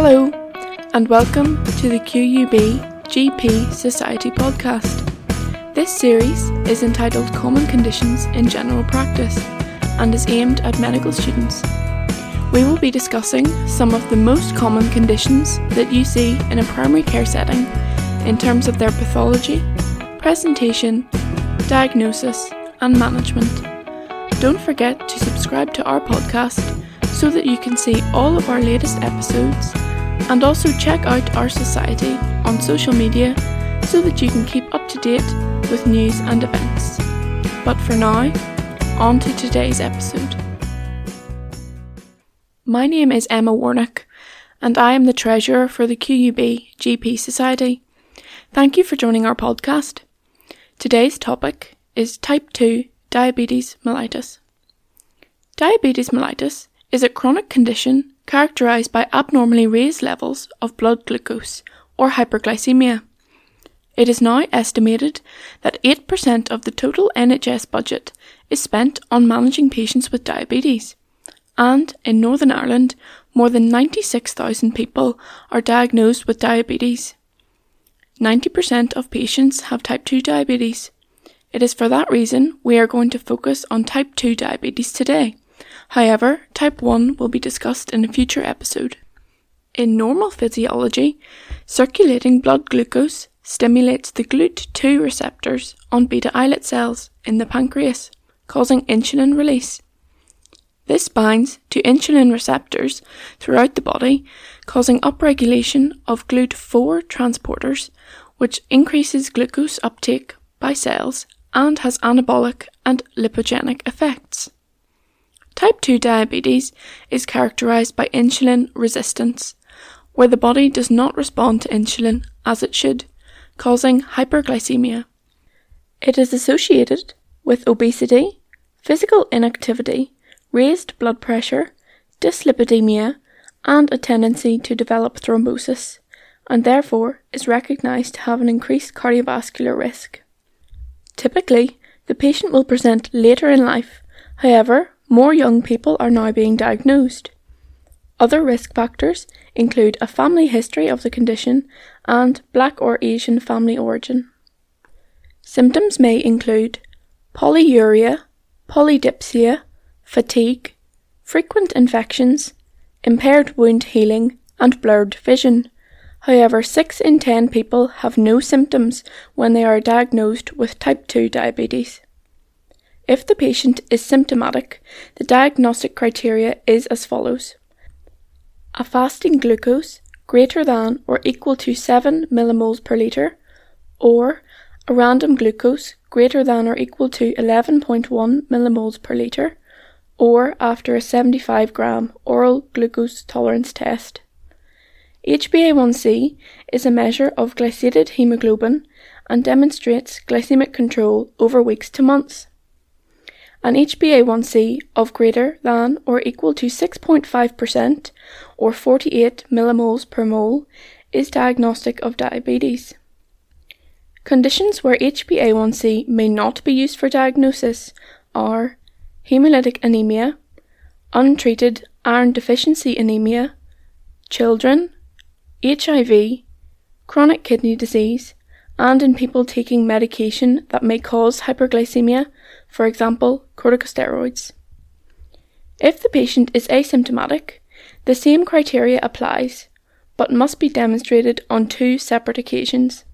Hello, and welcome to the QUB GP Society podcast. This series is entitled Common Conditions in General Practice and is aimed at medical students. We will be discussing some of the most common conditions that you see in a primary care setting in terms of their pathology, presentation, diagnosis, and management. Don't forget to subscribe to our podcast so that you can see all of our latest episodes and also check out our society on social media so that you can keep up to date with news and events. But for now, on to today's episode. My name is Emma Warnock, and I am the Treasurer for the QUB GP Society. Thank you for joining our podcast. Today's topic is Type 2 Diabetes mellitus. Diabetes mellitus is a chronic condition characterized by abnormally raised levels of blood glucose or hyperglycemia. It is now estimated that 8% of the total NHS budget is spent on managing patients with diabetes. And in Northern Ireland, more than 96,000 people are diagnosed with diabetes. 90% of patients have type 2 diabetes. It is for that reason we are going to focus on type 2 diabetes today. However, type 1 will be discussed in a future episode. In normal physiology, circulating blood glucose stimulates the GLUT2 receptors on beta islet cells in the pancreas, causing insulin release. This binds to insulin receptors throughout the body, causing upregulation of GLUT4 transporters, which increases glucose uptake by cells and has anabolic and lipogenic effects. Type 2 diabetes is characterized by insulin resistance, where the body does not respond to insulin as it should, causing hyperglycemia. It is associated with obesity, physical inactivity, raised blood pressure, dyslipidemia, and a tendency to develop thrombosis, and therefore is recognized to have an increased cardiovascular risk. Typically, the patient will present later in life. However, more young people are now being diagnosed. Other risk factors include a family history of the condition and Black or Asian family origin. Symptoms may include polyuria, polydipsia, fatigue, frequent infections, impaired wound healing, and blurred vision. However, 6 in 10 people have no symptoms when they are diagnosed with type 2 diabetes. If the patient is symptomatic, the diagnostic criteria is as follows a fasting glucose greater than or equal to 7 millimoles per litre, or a random glucose greater than or equal to 11.1 millimoles per litre, or after a 75 gram oral glucose tolerance test. HbA1c is a measure of glycated hemoglobin and demonstrates glycemic control over weeks to months an HbA1c of greater than or equal to 6.5% or 48 millimoles per mole is diagnostic of diabetes. Conditions where HbA1c may not be used for diagnosis are hemolytic anemia, untreated iron deficiency anemia, children, HIV, chronic kidney disease, and in people taking medication that may cause hyperglycemia, for example, corticosteroids. If the patient is asymptomatic, the same criteria applies, but must be demonstrated on two separate occasions.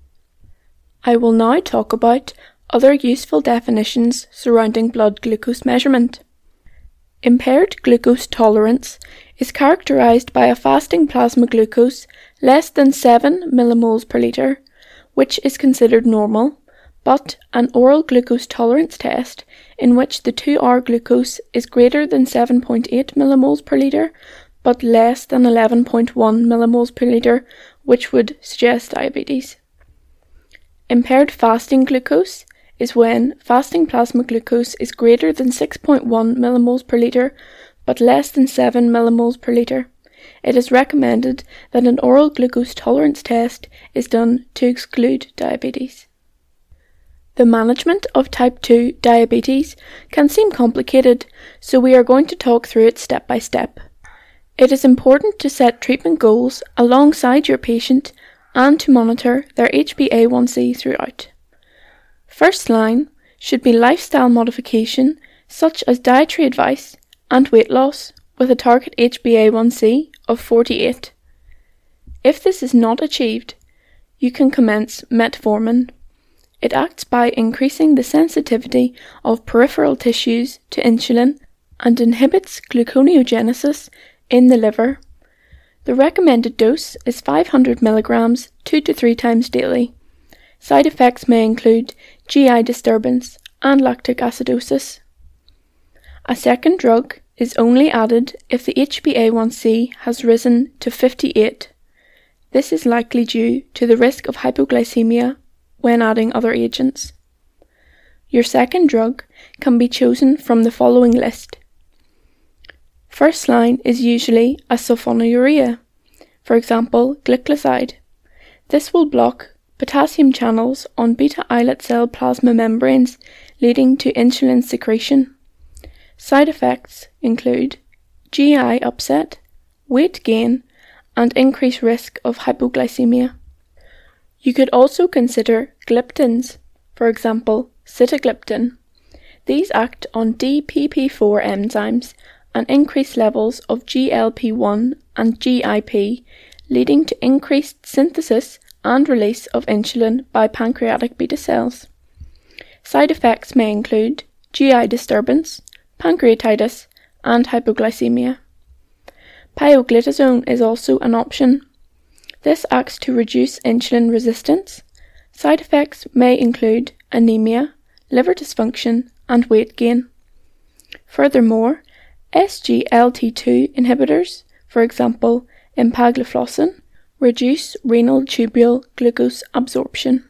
I will now talk about other useful definitions surrounding blood glucose measurement. Impaired glucose tolerance is characterized by a fasting plasma glucose less than 7 millimoles per litre which is considered normal, but an oral glucose tolerance test in which the 2-hour glucose is greater than 7.8 millimoles per litre but less than 11.1 millimoles per litre, which would suggest diabetes. Impaired fasting glucose is when fasting plasma glucose is greater than 6.1 millimoles per litre but less than 7 millimoles per litre it is recommended that an oral glucose tolerance test is done to exclude diabetes. The management of type 2 diabetes can seem complicated, so we are going to talk through it step by step. It is important to set treatment goals alongside your patient and to monitor their HbA1c throughout. First line should be lifestyle modification such as dietary advice and weight loss with a target HbA1c of 48. If this is not achieved, you can commence metformin. It acts by increasing the sensitivity of peripheral tissues to insulin and inhibits gluconeogenesis in the liver. The recommended dose is 500 mg 2 to 3 times daily. Side effects may include GI disturbance and lactic acidosis. A second drug is only added if the HbA1c has risen to 58. This is likely due to the risk of hypoglycemia when adding other agents. Your second drug can be chosen from the following list First line is usually a sulfonylurea, for example, gliclazide. This will block potassium channels on beta islet cell plasma membranes, leading to insulin secretion. Side effects include GI upset, weight gain, and increased risk of hypoglycemia. You could also consider gliptins, for example, sitagliptin. These act on DPP4 enzymes and increase levels of GLP-1 and GIP, leading to increased synthesis and release of insulin by pancreatic beta cells. Side effects may include GI disturbance, pancreatitis, and hypoglycemia. Pioglitazone is also an option. This acts to reduce insulin resistance. Side effects may include anemia, liver dysfunction, and weight gain. Furthermore, SGLT2 inhibitors, for example, empagliflozin, reduce renal tubule glucose absorption.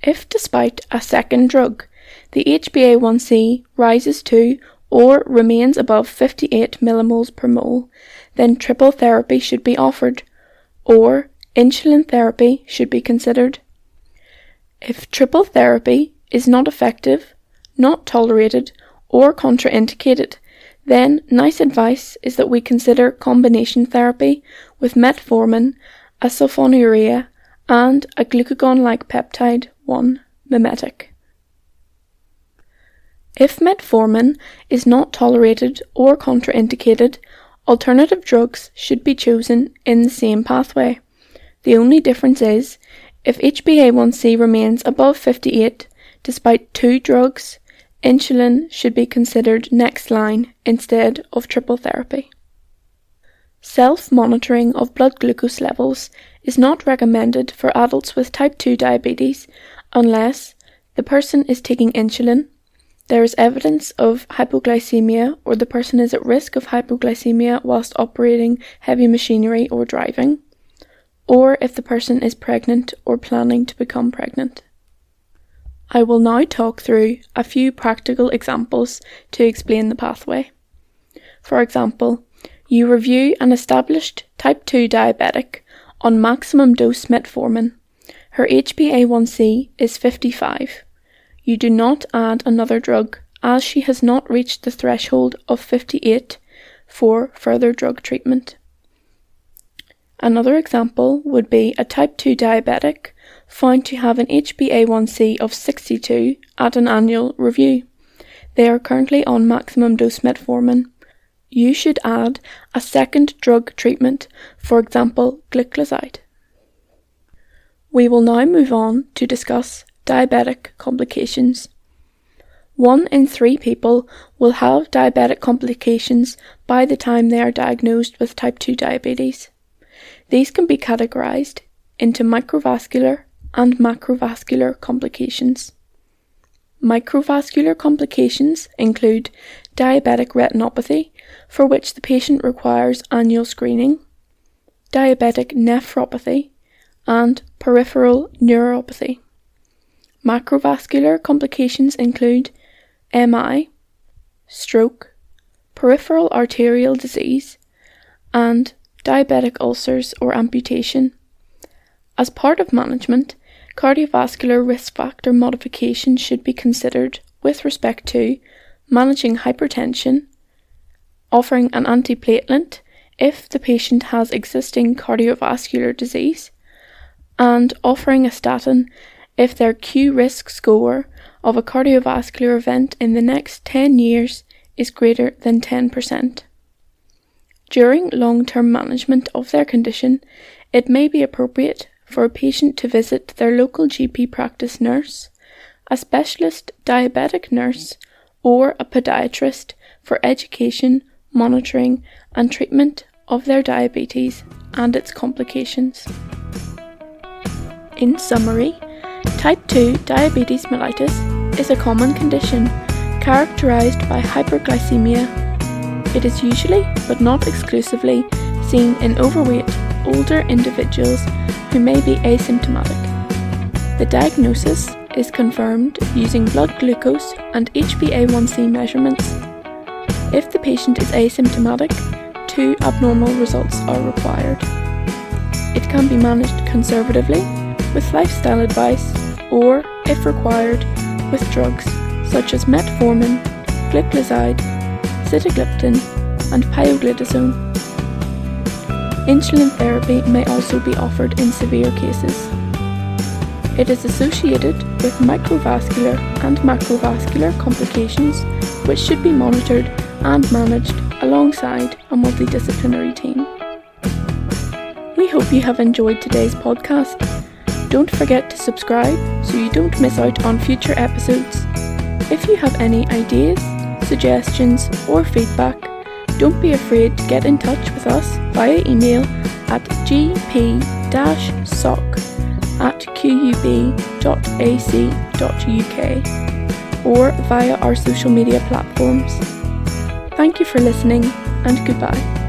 If despite a second drug, the HbA1c rises to or remains above 58 millimoles per mole, then triple therapy should be offered, or insulin therapy should be considered. If triple therapy is not effective, not tolerated, or contraindicated, then, NICE advice is that we consider combination therapy with metformin, a sulfonylurea, and a glucagon like peptide 1 mimetic. If metformin is not tolerated or contraindicated, alternative drugs should be chosen in the same pathway. The only difference is if HbA1c remains above 58 despite two drugs, Insulin should be considered next line instead of triple therapy. Self monitoring of blood glucose levels is not recommended for adults with type 2 diabetes unless the person is taking insulin, there is evidence of hypoglycemia, or the person is at risk of hypoglycemia whilst operating heavy machinery or driving, or if the person is pregnant or planning to become pregnant. I will now talk through a few practical examples to explain the pathway. For example, you review an established type 2 diabetic on maximum dose metformin. Her HbA1c is 55. You do not add another drug as she has not reached the threshold of 58 for further drug treatment. Another example would be a type 2 diabetic found to have an HbA1c of 62 at an annual review. They are currently on maximum dose metformin. You should add a second drug treatment, for example, gliclazide. We will now move on to discuss diabetic complications. One in three people will have diabetic complications by the time they are diagnosed with type 2 diabetes. These can be categorized into microvascular, and macrovascular complications. Microvascular complications include diabetic retinopathy, for which the patient requires annual screening, diabetic nephropathy, and peripheral neuropathy. Macrovascular complications include MI, stroke, peripheral arterial disease, and diabetic ulcers or amputation. As part of management, cardiovascular risk factor modification should be considered with respect to managing hypertension, offering an antiplatelet if the patient has existing cardiovascular disease, and offering a statin if their Q risk score of a cardiovascular event in the next 10 years is greater than 10%. During long term management of their condition, it may be appropriate for a patient to visit their local GP practice nurse, a specialist diabetic nurse, or a podiatrist for education, monitoring, and treatment of their diabetes and its complications. In summary, type 2 diabetes mellitus is a common condition characterized by hyperglycemia. It is usually, but not exclusively, seen in overweight, older individuals who may be asymptomatic. The diagnosis is confirmed using blood glucose and HbA1c measurements. If the patient is asymptomatic, two abnormal results are required. It can be managed conservatively with lifestyle advice or, if required, with drugs such as metformin, glipizide, sitagliptin, and pioglitazone. Insulin therapy may also be offered in severe cases. It is associated with microvascular and macrovascular complications which should be monitored and managed alongside a multidisciplinary team. We hope you have enjoyed today's podcast. Don't forget to subscribe so you don't miss out on future episodes. If you have any ideas, suggestions, or feedback, don't be afraid to get in touch with us via email at gp-soc at qub.ac.uk or via our social media platforms. Thank you for listening and goodbye.